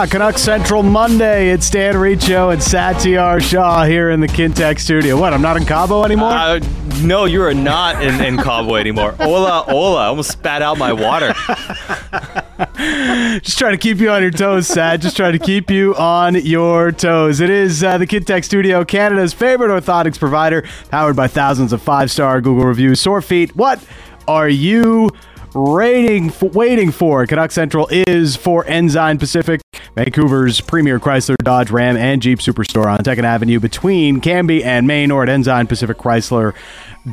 Ah, Canucks Central Monday. It's Dan Riccio and Satyar Shah here in the Kintec studio. What? I'm not in Cabo anymore. Uh, no, you are not in, in Cabo anymore. Hola, hola. I almost spat out my water. Just trying to keep you on your toes, Sad. Just trying to keep you on your toes. It is uh, the Kintec Studio, Canada's favorite orthotics provider, powered by thousands of five-star Google reviews. Sore feet. What are you? Rating for, waiting for Canuck Central is for Ensign Pacific, Vancouver's premier Chrysler, Dodge, Ram, and Jeep Superstore on Second Avenue between Cambie and Main, or at Ensign Pacific Chrysler.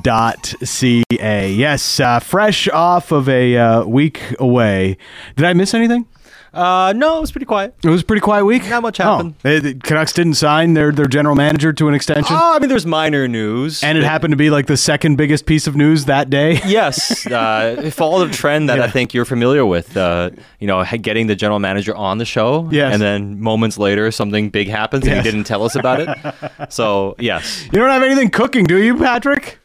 Dot ca. Yes, uh, fresh off of a uh, week away. Did I miss anything? Uh, no, it was pretty quiet. It was a pretty quiet week. Not much happened. Oh, the Canucks didn't sign their their general manager to an extension. Oh, I mean, there's minor news, and it happened to be like the second biggest piece of news that day. yes, uh, it followed a trend that. I think you're familiar with. Uh, you know, getting the general manager on the show, yes. and then moments later something big happens yes. and he didn't tell us about it. so yes, you don't have anything cooking, do you, Patrick?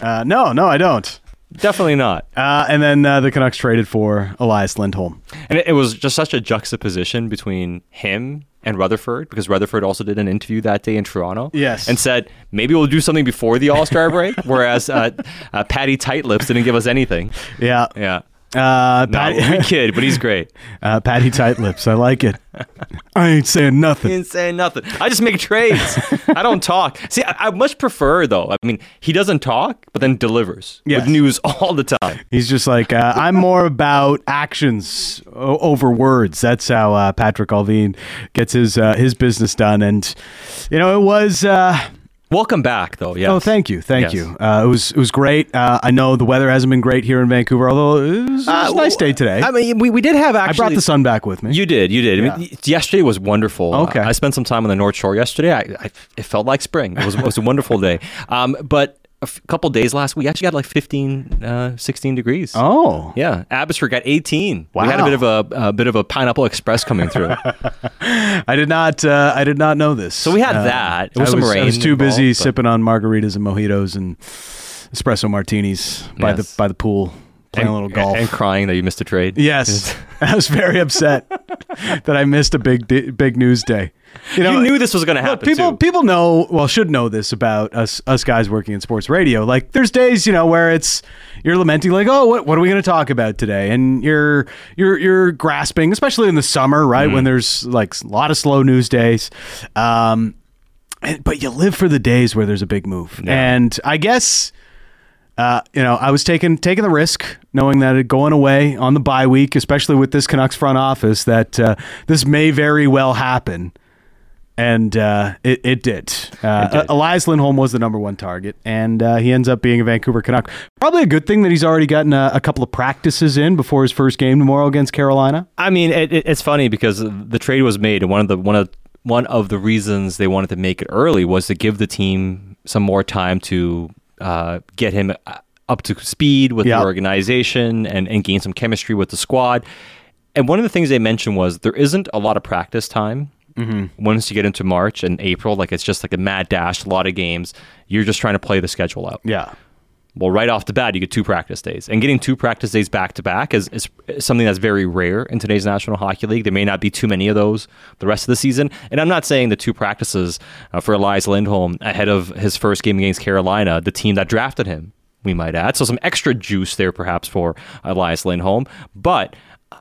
Uh, no, no, I don't. Definitely not. Uh, and then uh, the Canucks traded for Elias Lindholm. And it, it, was just such a juxtaposition between him and Rutherford because Rutherford also did an interview that day in Toronto. Yes. And said, maybe we'll do something before the All Star break, whereas uh, uh, Patty Tightlips didn't give us anything. Yeah. Yeah. Uh, Patty, no, kid, but he's great. Uh, Patty tight lips. I like it. I ain't saying nothing. He ain't saying nothing. I just make trades. I don't talk. See, I, I, much prefer though. I mean, he doesn't talk, but then delivers yes. with news all the time. He's just like uh, I'm more about actions o- over words. That's how uh, Patrik Allvin gets his uh, his business done. And you know, it was uh, Welcome back, though. Yes. Oh, thank you, thank yes. you. Uh, it was it was great. Uh, I know the weather hasn't been great here in Vancouver, although it was, it was uh, a nice day today. I mean, we, we did have actually. I brought the sun back with me. You did, you did. Yeah. I mean, yesterday was wonderful. Okay, I spent some time on the North Shore yesterday. I, I it felt like spring. It was it was a wonderful day. Um, but a f- couple days last week, We actually got like 15, uh, 16 degrees. Oh, yeah. Abbotsford got 18. Wow. We had a bit of a, a bit of a pineapple express coming through. I did not. Uh, I did not know this. So we had uh, that. It was, I was some rain. I was too busy sipping on margaritas and mojitos and espresso martinis by yes. the by the pool playing and, a little golf and crying that you missed a trade. Yes, I was very upset that I missed a big big news day. You, know, you knew this was going to happen. People too. people know well should know this about us us guys working in sports radio. Like there's days you know where it's you're lamenting like oh what what are we going to talk about today and you're you're you're grasping especially in the summer right mm when there's like a lot of slow news days. Um, and, but you live for the days where there's a big move, yeah. and I guess uh, you know, I was taking taking the risk, knowing that it going away on the bye week, especially with this Canucks front office, that uh, this may very well happen. And uh, it, it did. Uh, it did. Elias Lindholm was the number one target, and uh, he ends up being a Vancouver Canuck. Probably a good thing that he's already gotten a, a couple of practices in before his first game tomorrow against Carolina. I mean, it, it, it's funny because the trade was made, and one of the one of one of the reasons they wanted to make it early was to give the team some more time to uh, get him uh, up to speed with yep. the organization and, and gain some chemistry with the squad. And one of the things they mentioned was there isn't a lot of practice time Mm-hmm. Once you get into March and April, like it's just like a mad dash, a lot of games. You're just trying to play the schedule out. Yeah. Well, right off the bat, you get two practice days, and getting two practice days back to back is, something that's very rare in today's National Hockey League. There may not be too many of those the rest of the season. And I'm not saying the two practices uh, for Elias Lindholm ahead of his first game against Carolina, the team that drafted him, we might add. So some extra juice there, perhaps, for Elias Lindholm. But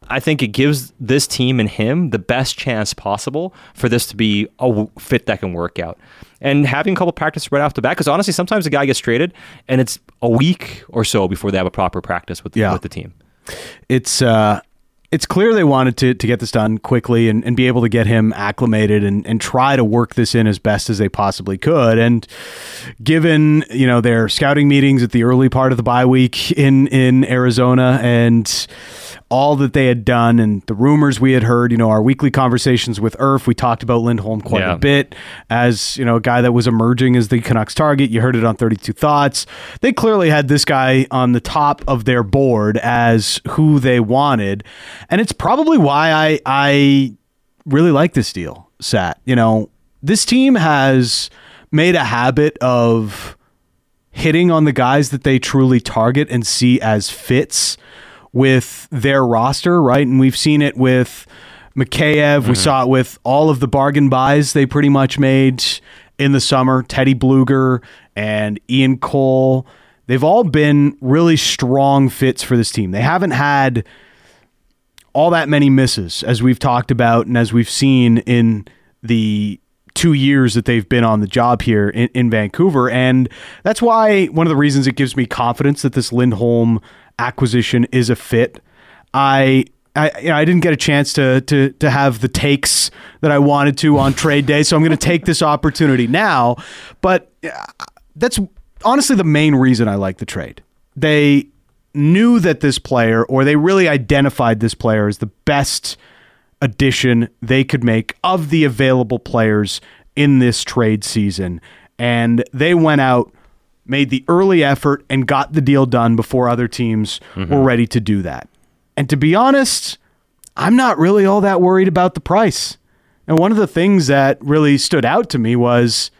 I think it gives this team and him the best chance possible for this to be a fit that can work out. And having a couple practice right off the bat, because honestly, sometimes a guy gets traded and it's a week or so before they have a proper practice with, yeah. with the team. It's uh, it's clear they wanted to, to get this done quickly and, and be able to get him acclimated and, and try to work this in as best as they possibly could. And given, you know, their scouting meetings at the early part of the bye week in, in Arizona and all that they had done and the rumors we had heard, you know, our weekly conversations with Irf, we talked about Lindholm quite yeah. a bit as, you know, a guy that was emerging as the Canucks target. You heard it on 32 Thoughts. They clearly had this guy on the top of their board as who they wanted. And it's probably why I I really like this deal, Sat. You know, this team has made a habit of hitting on the guys that they truly target and see as fits with their roster, right? And we've seen it with Mikheyev. We mm-hmm. saw it with all of the bargain buys they pretty much made in the summer. Teddy Blueger and Ian Cole. They've all been really strong fits for this team. They haven't had all that many misses as we've talked about and as we've seen in the two years that they've been on the job here in, in Vancouver. And that's why one of the reasons it gives me confidence that this Lindholm acquisition is a fit. I I, you know, I didn't get a chance to to to have the takes that I wanted to on trade day, so I'm going to take this opportunity now. But uh, that's honestly the main reason I like the trade. They knew that this player, or they really identified this player as the best addition they could make of the available players in this trade season. And they went out, made the early effort, and got the deal done before other teams mm-hmm. were ready to do that. And to be honest, I'm not really all that worried about the price. And one of the things that really stood out to me was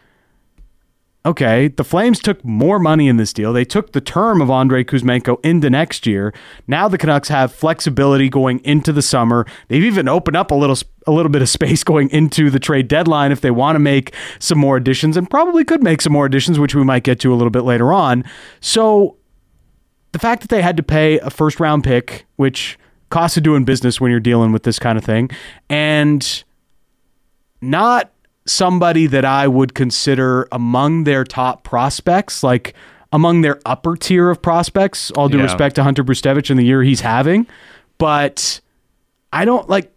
okay, the Flames took more money in this deal. They took the term of Andrei Kuzmenko into next year. Now the Canucks have flexibility going into the summer. They've even opened up a little a little bit of space going into the trade deadline if they want to make some more additions and probably could make some more additions which we might get to a little bit later on. So the fact that they had to pay a first round pick, which costs of doing business when you're dealing with this kind of thing, and not somebody that I would consider among their top prospects, like among their upper tier of prospects. All due yeah. respect to Hunter Brzustewicz and the year he's having, but I don't like.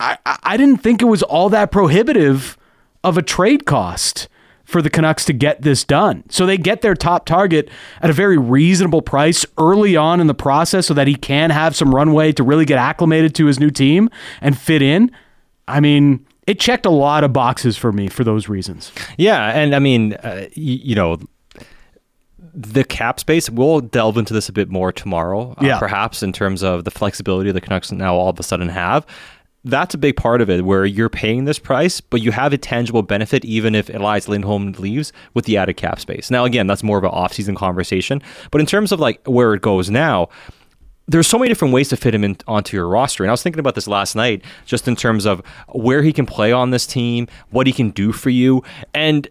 I I didn't think it was all that prohibitive of a trade cost for the Canucks to get this done. So they get their top target at a very reasonable price early on in the process so that he can have some runway to really get acclimated to his new team and fit in. I mean, it checked a lot of boxes for me for those reasons. Yeah, and I mean, uh, you, you know, the cap space. We'll delve into this a bit more tomorrow, uh, yeah. perhaps in terms of the flexibility the Canucks now all of a sudden have. That's a big part of it, where you're paying this price, but you have a tangible benefit even if Elias Lindholm leaves with the added cap space. Now, again, that's more of an off-season conversation, but in terms of like where it goes now, there's so many different ways to fit him in, onto your roster. And I was thinking about this last night, just in terms of where he can play on this team, what he can do for you. And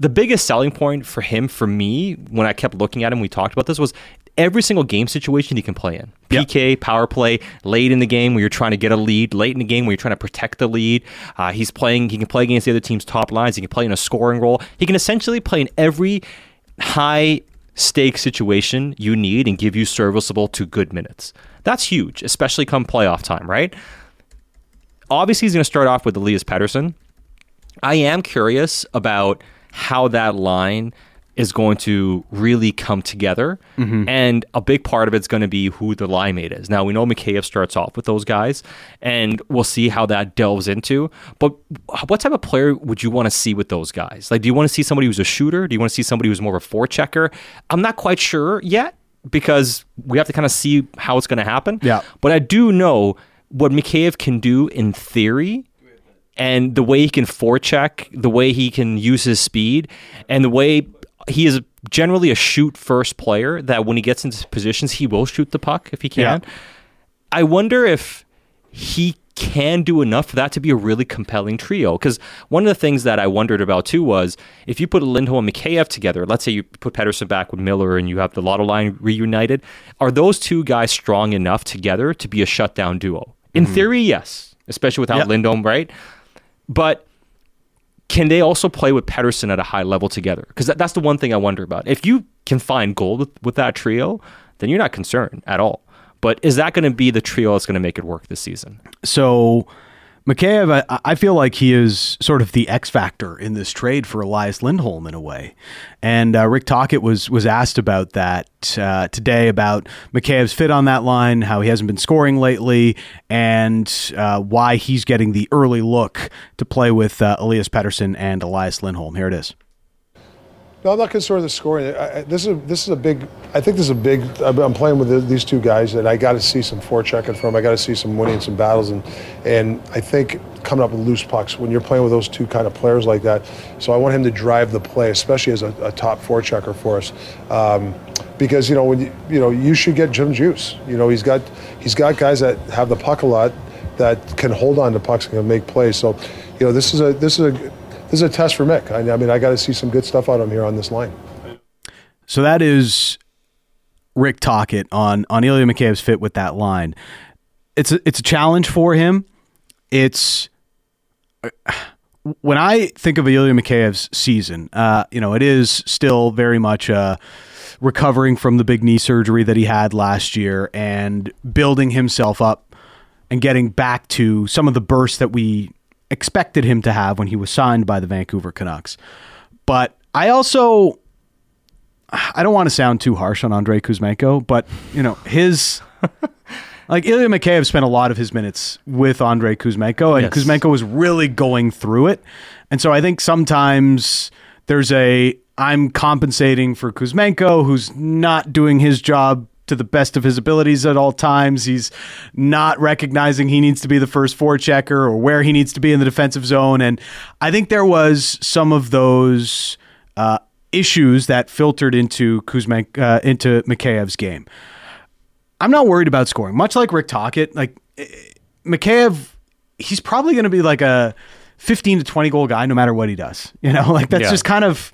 the biggest selling point for him, for me, when I kept looking at him, we talked about this, was every single game situation he can play in. PK, yep. power play, late in the game where you're trying to get a lead, late in the game where you're trying to protect the lead. Uh, he's playing, he can play against the other team's top lines. He can play in a scoring role. He can essentially play in every high stake situation you need and give you serviceable to good minutes. That's huge, especially come playoff time, right? Obviously, he's going to start off with Elias Pettersson. I am curious about how that line is going to really come together. Mm-hmm. And a big part of it's going to be who the line mate is. Now, we know Mikheyev starts off with those guys, and we'll see how that delves into. But what type of player would you want to see with those guys? Like, do you want to see somebody who's a shooter? Do you want to see somebody who's more of a forechecker? I'm not quite sure yet because we have to kind of see how it's going to happen. Yeah. But I do know what Mikheyev can do in theory and the way he can forecheck, the way he can use his speed, and the way he is generally a shoot first player that when he gets into positions, he will shoot the puck if he can. Yeah. I wonder if he can do enough for that to be a really compelling trio. Because one of the things that I wondered about too was if you put Lindholm and Mikheyev together, let's say you put Pettersson back with Miller and you have the Lotto line reunited, are those two guys strong enough together to be a shutdown duo? In mm-hmm. theory, yes, especially without yep. Lindholm, right? But can they also play with Pettersson at a high level together? Because that, that's the one thing I wonder about. If you can find gold with, with that trio, then you're not concerned at all. But is that going to be the trio that's going to make it work this season? So Mikheyev, I, I, feel like he is sort of the X factor in this trade for Elias Lindholm in a way. And uh, Rick Tocchet was was asked about that uh, today about Mikheyev's fit on that line, how he hasn't been scoring lately, and uh, why he's getting the early look to play with uh, Elias Pettersson and Elias Lindholm. Here it is. No, I'm not concerned with the scoring. I, I, this is this is a big. I think this is a big. I'm playing with the, these two guys, and I got to see some forechecking from. I got to see some winning some battles, and and I think coming up with loose pucks when you're playing with those two kind of players like that. So I want him to drive the play, especially as a, a top forechecker for us, um, because you know when you, you know you should get Jim Juice. You know he's got he's got guys that have the puck a lot that can hold on to pucks and can make plays. So, you know, this is a this is a this is a test for Mick. I, I mean, I got to see some good stuff out of him here on this line. So that is Rick Tocchet on on Ilya Mikheyev's fit with that line. It's a, it's a challenge for him. It's when I think of Ilya Mikheyev's season, uh, you know, it is still very much uh, recovering from the big knee surgery that he had last year and building himself up and getting back to some of the bursts that we expected him to have when he was signed by the Vancouver Canucks. But I also I don't want to sound too harsh on Andrei Kuzmenko, but you know, his like Ilya Mikheyev spent a lot of his minutes with Andrei Kuzmenko, and Yes. Kuzmenko was really going through it. And so I think sometimes there's a I'm compensating for Kuzmenko, who's not doing his job to the best of his abilities at all times. He's not recognizing he needs to be the first forechecker or where he needs to be in the defensive zone. And I think there was some of those uh, issues that filtered into Kuzmenk uh, into Mikheyev's game. I'm not worried about scoring. Much like Rick Tocchet. like eh, Mikheyev, he's probably going to be like a 15 to 20 goal guy no matter what he does. You know, like that's Yeah. just kind of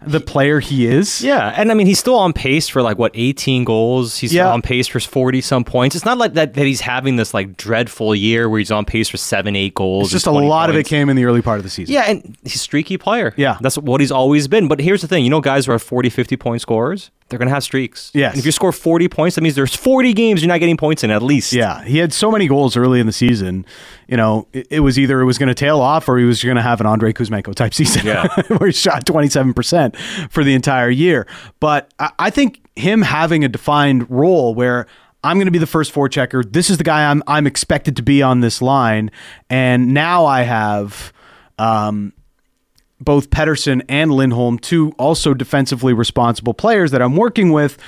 the player he is. Yeah, and I mean he's still on pace for like what 18 goals. He's Yeah. on pace for 40 some points. It's not like that that he's having this like dreadful year where he's on pace for 7 8 goals. It's just a 20 lot of it came in the early part of the season. Yeah, and he's a streaky player. Yeah. That's what he's always been. But here's the thing, you know guys who are 40 50 point scorers, they're going to have streaks. Yes. And if you score 40 points, that means there's 40 games you're not getting points in at least. Yeah, he had so many goals early in the season. You know, it, it was either it was going to tail off or he was going to have an Andrei Kuzmenko type season, Yeah. where he shot twenty seven percent for the entire year. But I, I think him having a defined role where I'm going to be the first forechecker. This is the guy I'm I'm expected to be on this line, and now I have. Um, both Pettersson and Lindholm, two also defensively responsible players that I'm working with,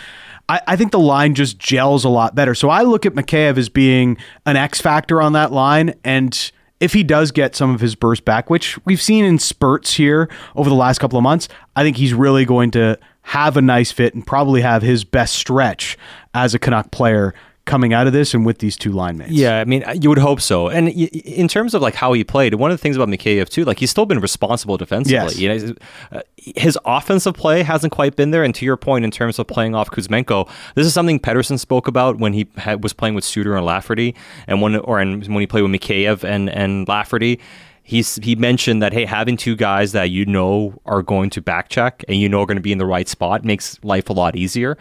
I, I think the line just gels a lot better. So I look at Mikheyev as being an X factor on that line. And if he does get some of his burst back, which we've seen in spurts here over the last couple of months, I think he's really going to have a nice fit and probably have his best stretch as a Canuck player coming out of this and with these two line mates. Yeah, I mean, you would hope so. And in terms of like how he played, one of the things about Mikheyev too, like he's still been responsible defensively. Yes. You know, uh, his offensive play hasn't quite been there. And to your point, in terms of playing off Kuzmenko, this is something Pettersson spoke about when he had, was playing with Suter and Lafferty, and when or and when he played with Mikheyev and and Lafferty. He's, he mentioned that hey, having two guys that you know are going to backcheck and you know are going to be in the right spot makes life a lot easier.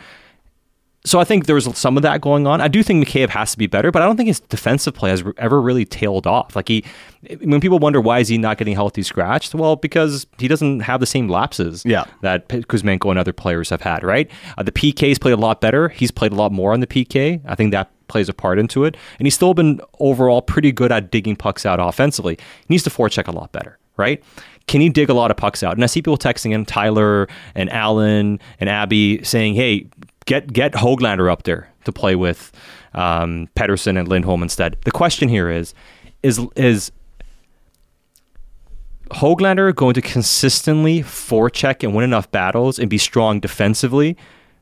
So I think there was some of that going on. I do think Mikheyev has to be better, but I don't think his defensive play has ever really tailed off. Like he, when people wonder why is he not getting healthy scratched, well, because he doesn't have the same lapses Yeah. that Kuzmenko and other players have had. Right? Uh, the PK's played a lot better. He's played a lot more on the PK. I think that plays a part into it, and he's still been overall pretty good at digging pucks out offensively. He needs to forecheck a lot better. Right? Can he dig a lot of pucks out? And I see people texting him, Tyler and Allen and Abby saying, "Hey, get get Hoglander up there to play with um, Pettersson and Lindholm instead." The question here is, is is Hoglander going to consistently forecheck and win enough battles and be strong defensively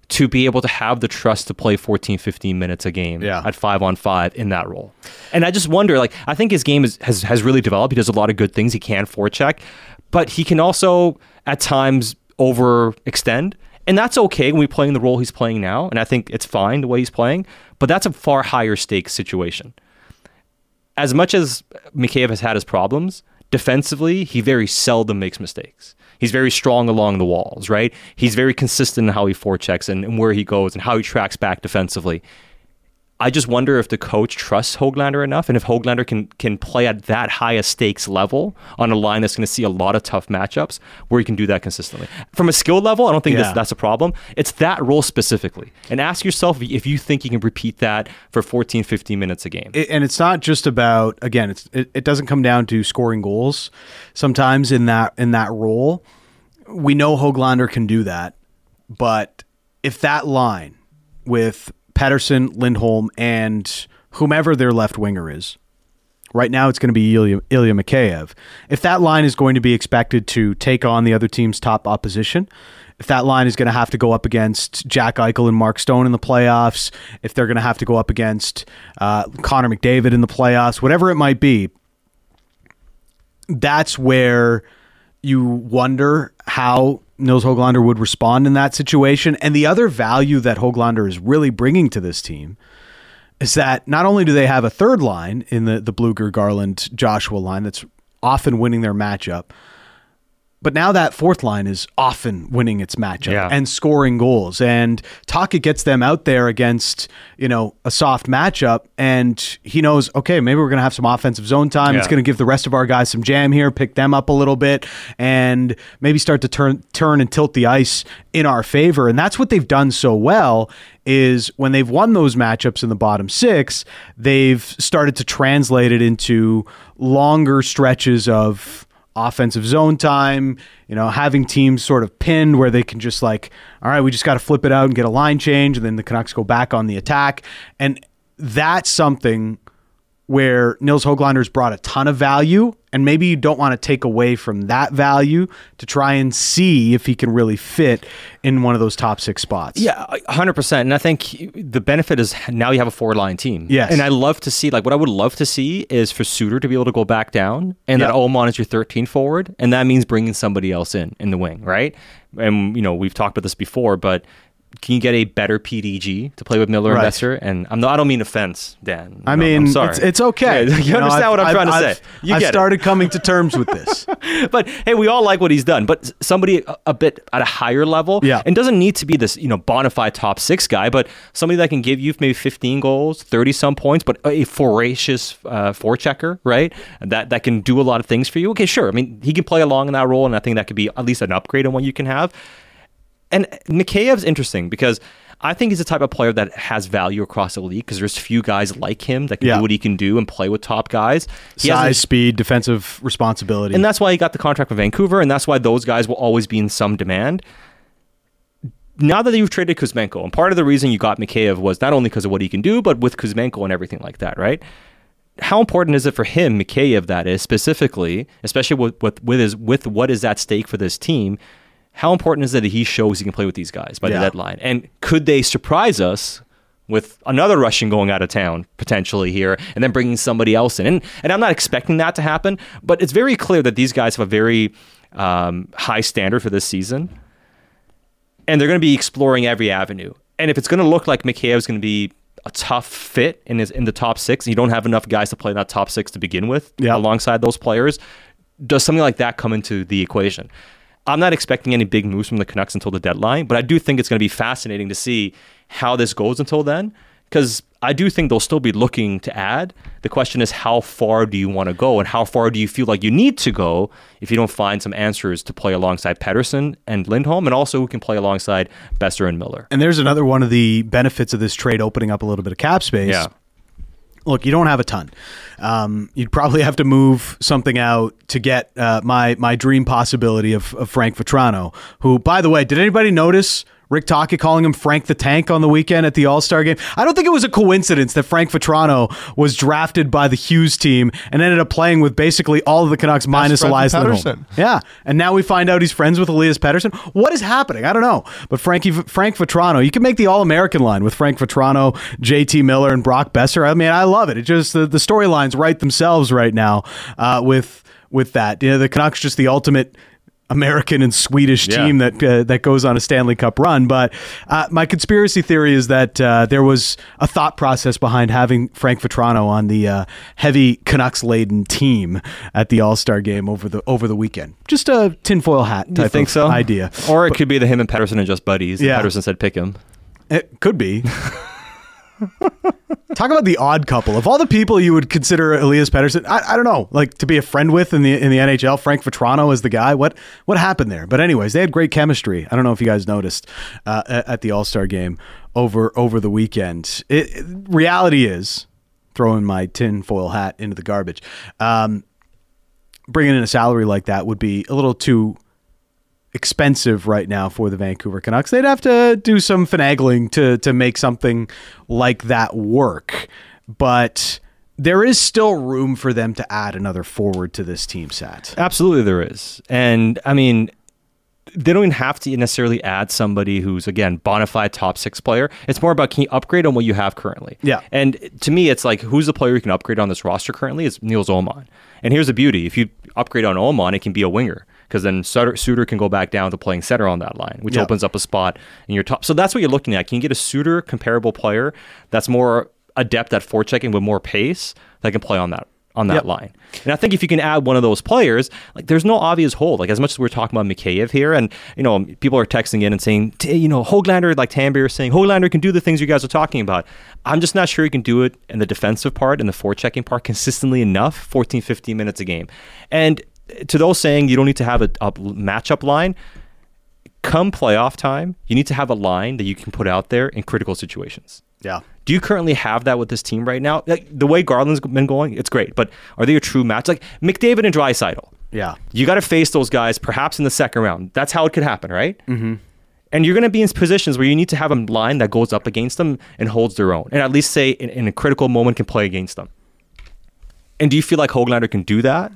to be able to have the trust to play 14, 15 minutes a game Yeah. at five on five in that role? And I just wonder, like, I think his game is, has, has really developed. He does a lot of good things. He can forecheck, but he can also at times overextend. And that's okay when we're playing the role he's playing now. And I think it's fine the way he's playing, but that's a far higher stakes situation as much as Mikheyev has had his problems, defensively, he very seldom makes mistakes. He's very strong along the walls, right? He's very consistent in how he forechecks and, and where he goes and how he tracks back defensively. I just wonder if the coach trusts Hoglander enough and if Hoglander can can play at that high a stakes level on a line that's going to see a lot of tough matchups where he can do that consistently. From a skill level, I don't think Yeah. that's, that's a problem. It's that role specifically. And ask yourself if you think you can repeat that for 14, 15 minutes a game. it, and it's not just about again it's it, it doesn't come down to scoring goals sometimes in that in that role we know Hoglander can do that but if that line with Pettersson, Lindholm and whomever their left winger is Right now, it's going to be Ilya, Ilya Mikheyev. If that line is going to be expected to take on the other team's top opposition, if that line is going to have to go up against Jack Eichel and Mark Stone in the playoffs, if they're going to have to go up against uh, Connor McDavid in the playoffs, whatever it might be, that's where you wonder how Nils Hoglander would respond in that situation. And the other value that Hoglander is really bringing to this team is that not only do they have a third line in the, the Blueger Garland Joshua line that's often winning their matchup, but now that fourth line is often winning its matchup Yeah. and scoring goals. And Taka gets them out there against, you know, a soft matchup. And he knows, okay, maybe we're going to have some offensive zone time. It's going to give the rest of our guys some jam here, pick them up a little bit, and maybe start to turn turn and tilt the ice in our favor. And that's what they've done so well is when they've won those matchups in the bottom six, they've started to translate it into longer stretches of offensive zone time, you know, having teams sort of pinned where they can just like, all right, we just got to flip it out and get a line change, and then the Canucks go back on the attack. And that's something where Nils Hoglander's brought a ton of value, and maybe you don't want to take away from that value to try and see if he can really fit in one of those top six spots. Yeah, hundred percent. And I think the benefit is now you have a four line team. Yes. and I love to see like what I would love to see is for Suter to be able to go back down, and Yeah. that Åman is your 13 forward, and that means bringing somebody else in in the wing, right? And you know we've talked about this before, but can you get a better PDG to play with Miller Right. and Boeser? And I'm not, I don't mean offense, Dan. I No, mean, I'm sorry. It's, it's okay. Yeah, you, know, understand I've- what I'm I've- trying to I've- say? You I've get it. started coming to terms with this. but hey, we all like what he's done. But somebody a, a bit at a higher level, Yeah. and doesn't need to be this you know bona fide top six guy, but somebody that can give you maybe 15 goals, 30 some points, but a voracious uh, forechecker, right? That that can do a lot of things for you. Okay, sure. I mean, he can play along in that role, and I think that could be at least an upgrade on what you can have. And Mikheyev's interesting because I think he's the type of player that has value across the league because there's few guys like him that can Yeah. do what he can do and play with top guys. He Size, speed, defensive responsibility. and that's why he got the contract with Vancouver, and that's why those guys will always be in some demand. Now that you've traded Kuzmenko, and part of the reason you got Mikheyev was not only because of what he can do, but with Kuzmenko and everything like that, right? How important is it for him, Mikheyev, that is specifically, especially with with with, his, with what is at stake for this team? How important is it that he shows he can play with these guys by Yeah. the deadline? And could they surprise us with another Russian going out of town potentially here, and then bringing somebody else in? And and I'm not expecting that to happen, but it's very clear that these guys have a very um, high standard for this season and they're going to be exploring every avenue. And if it's going to look like Mikhail is going to be a tough fit in his in the top six, and you don't have enough guys to play in that top six to begin with, Yeah. alongside those players, does something like that come into the equation? I'm not expecting any big moves from the Canucks until the deadline, but I do think it's going to be fascinating to see how this goes until then, because I do think they'll still be looking to add. The question is, how far do you want to go, and how far do you feel like you need to go if you don't find some answers to play alongside Pettersson and Lindholm, and also who can play alongside Boeser and Miller? and there's another one of the benefits of this trade opening up a little bit of cap space. Yeah. Look, you don't have a ton. Um, you'd probably have to move something out to get uh, my my dream possibility of, of Frank Vatrano, who, by the way, did anybody notice Rick Tocchet calling him Frank the Tank on the weekend at the All Star game? I don't think it was a coincidence that Frank Vatrano was drafted by the Hughes team and ended up playing with basically all of the Canucks minus Elias Pettersson. Yeah, and now we find out he's friends with Elias Pettersson. What is happening? I don't know. But Frankie Frank Vatrano, you can make the All American line with Frank Vatrano, JT Miller, and Brock Boeser. I mean, I love it. It just the, the storylines write themselves right now uh, with with that. You know, the Canucks just the ultimate. American and Swedish Yeah. team that uh, that goes on a Stanley Cup run, but uh, my conspiracy theory is that uh, there was a thought process behind having Frank Vatrano on the uh, heavy Canucks laden team at the All Star game over the over the weekend. Just a tinfoil hat type you think of so? idea. Or it could be the him and Pettersson are just buddies. Yeah. Yeah. Pettersson said pick him. It could be. Talk about the odd couple. Of all the people you would consider Elias Pettersson, I, I don't know, like to be a friend with in the in the NHL, Frank Vatrano is the guy. What what happened there? But anyways, they had great chemistry. I don't know if you guys noticed uh, at at the All Star game over over the weekend. It, it- reality is, throwing my tinfoil hat into the garbage. Um, bringing in a salary like that would be a little too expensive right now for the Vancouver Canucks. They'd have to do some finagling to to make something like that work. But there is still room for them to add another forward to this team set. Absolutely, there is. And I mean, they don't even have to necessarily add somebody who's again bona fide top six player. It's more about can you upgrade on what you have currently. Yeah. And to me, it's like who's the player you can upgrade on this roster currently? It's Nils Åman. And here's the beauty: if you upgrade on Åman, it can be a winger because then Suter, Suter can go back down to playing center on that line, which Yeah. opens up a spot in your top. So that's what you're looking at. Can you get a Suter comparable player that's more adept at forechecking with more pace that can play on that on that Yep. line? And I think if you can add one of those players, like there's no obvious hole. Like as much as we're talking about Mikheyev here, and you know people are texting in and saying, you know, Hoglander, like Tambier is saying, Hoglander can do the things you guys are talking about. I'm just not sure he can do it in the defensive part and the forechecking part consistently enough, 14, 15 minutes a game. And to those saying you don't need to have a, a matchup line, come playoff time, you need to have a line that you can put out there in critical situations. Yeah. Do you currently have that with this team right now? Like the way Garland's been going, it's great. But are they a true match? Like McDavid and Draisaitl. Yeah. You got to face those guys perhaps in the second round. That's how it could happen, right? Mm-hmm. And you're going to be in positions where you need to have a line that goes up against them and holds their own, and at least say in, in a critical moment can play against them. And do you feel like Hoglander can do that?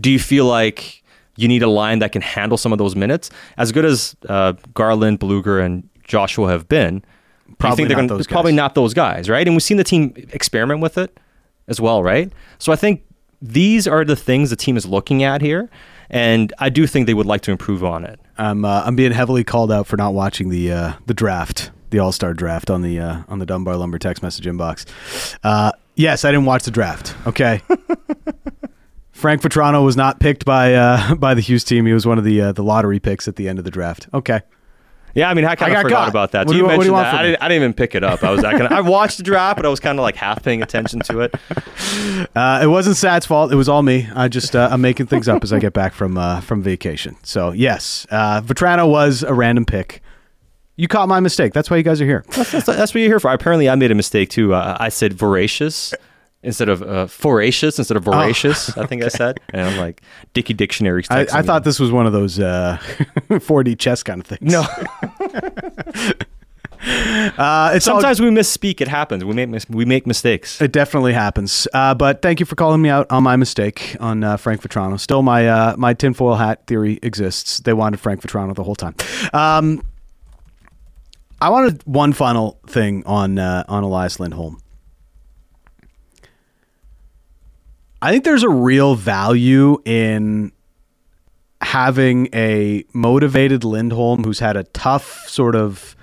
Do you feel like you need a line that can handle some of those minutes? As good as uh, Garland, Blueger, and Joshua have been, Probably not gonna- those guys. Probably not those guys, right? And we've seen the team experiment with it as well, right? So I think these are the things the team is looking at here, and I do think they would like to improve on it. I'm uh, I'm being heavily called out for not watching the uh, the draft, the All Star draft on the uh, on the Dunbar Lumber text message inbox. Uh, yes, I didn't watch the draft. Okay. Frank Vatrano was not picked by uh, by the Hughes team. He was one of the uh, the lottery picks at the end of the draft. Okay. Yeah, I mean, I kind of forgot got. about that. What So do you you- mentioned that. I didn't, I didn't even pick it up. I was kind of. I watched the draft, but I was kind of like half paying attention to it. Uh, it wasn't Sat's fault. It was all me. I just uh, I'm making things up as I get back from uh, from vacation. So yes, uh, Vatrano was a random pick. You caught my mistake. That's why you guys are here. That's, that's, that's what you're here for. Apparently, I made a mistake too. Uh, I said voracious instead of uh, voracious instead of voracious. I think I said, and I'm like Dicky Dictionary. I, I thought this was one of those uh, 4D chess kind of things. no. uh, it's all- Sometimes we misspeak. It happens. We make mis- we make mistakes. It definitely happens. Uh, but thank you for calling me out on my mistake on uh, Frank Vatrano. Still, my uh, my tinfoil hat theory exists. They wanted Frank Vatrano the whole time. Um, I wanted one final thing on uh, on Elias Lindholm. I think there's a real value in having a motivated Lindholm who's had a tough sort of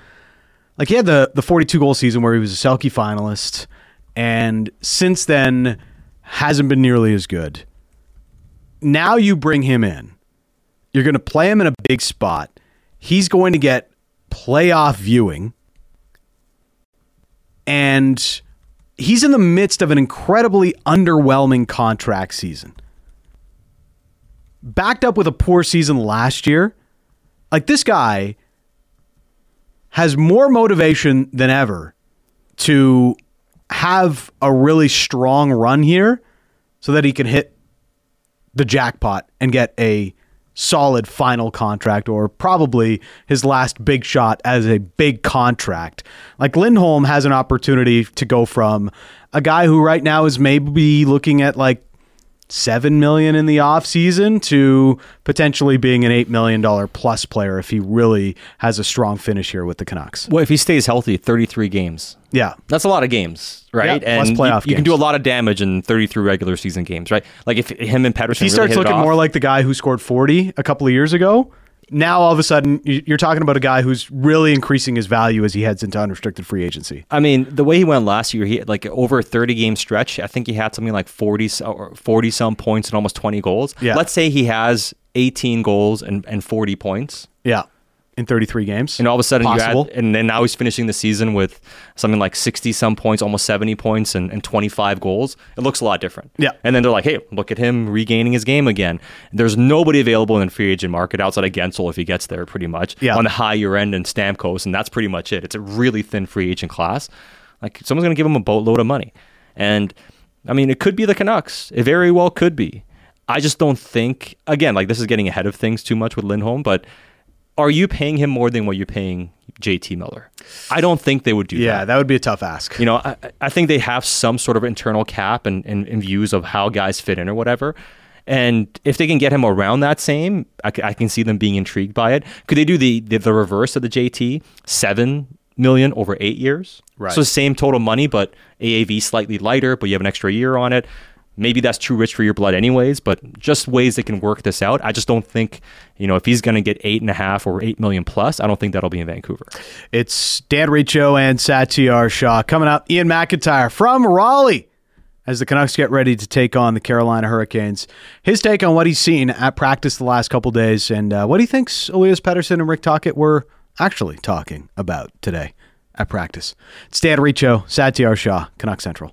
like he had the the 42 goal season where he was a Selke finalist and since then hasn't been nearly as good. Now you bring him in. You're going to play him in a big spot. He's going to get playoff viewing. And he's in the midst of an incredibly underwhelming contract season. Backed up with a poor season last year. Like this guy has more motivation than ever to have a really strong run here so that he can hit the jackpot and get a solid final contract or probably his last big shot as a big contract. Like Lindholm has an opportunity to go from a guy who right now is maybe looking at like 7 million in the offseason to potentially being an 8 million dollar plus player if he really has a strong finish here with the Canucks. Well, if he stays healthy, 33 games. Yeah. That's a lot of games, right? Yeah, plus and playoff you, you can do a lot of damage in 33 regular season games, right? Like if him and Pettersson he really starts looking off- more like the guy who scored 40 a couple of years ago. Now all of a sudden you- you're talking about a guy who's really increasing his value as he heads into unrestricted free agency. I mean, the way he went last year, he had like over a 30 game stretch. I think he had something like 40 s- or 40 some points and almost 20 goals. Yeah. Let's say he has 18 goals and, and 40 points. Yeah. In 33 games. And all of a sudden, Possible. you add, and then now he's finishing the season with something like 60 some points, almost 70 points, and, and 25 goals. It looks a lot different. Yeah. And then they're like, hey, look at him regaining his game again. There's nobody available in the free agent market outside of Guentzel if he gets there, pretty much. Yeah. On the higher end and Stamkos, and that's pretty much it. It's a really thin free agent class. Like, someone's going to give him a boatload of money. And, I mean, it could be the Canucks. It very well could be. I just don't think, again, like this is getting ahead of things too much with Lindholm, but are you paying him more than what you're paying JT Miller? I don't think they would do Yeah, that. that would be a tough ask. You know, I, I think they have some sort of internal cap and, and, and views of how guys fit in or whatever. And if they can get him around that same, I can see them being intrigued by it. Could they do the, the the reverse of the JT, seven million over eight years? Right. So same total money, but AAV slightly lighter, but you have an extra year on it. Maybe that's too rich for your blood, anyways. But just ways they can work this out. I just don't think, you know, if he's going to get eight and a half or eight million plus, I don't think that'll be in Vancouver. It's Dan Riccio and Satyar Shah coming up. Ian McIntyre from Raleigh as the Canucks get ready to take on the Carolina Hurricanes. His take on what he's seen at practice the last couple days and uh, what he thinks Elias Pettersson and Rick Tocchet were actually talking about today at practice. It's Dan Riccio, Satyar Shah, Canuck Central.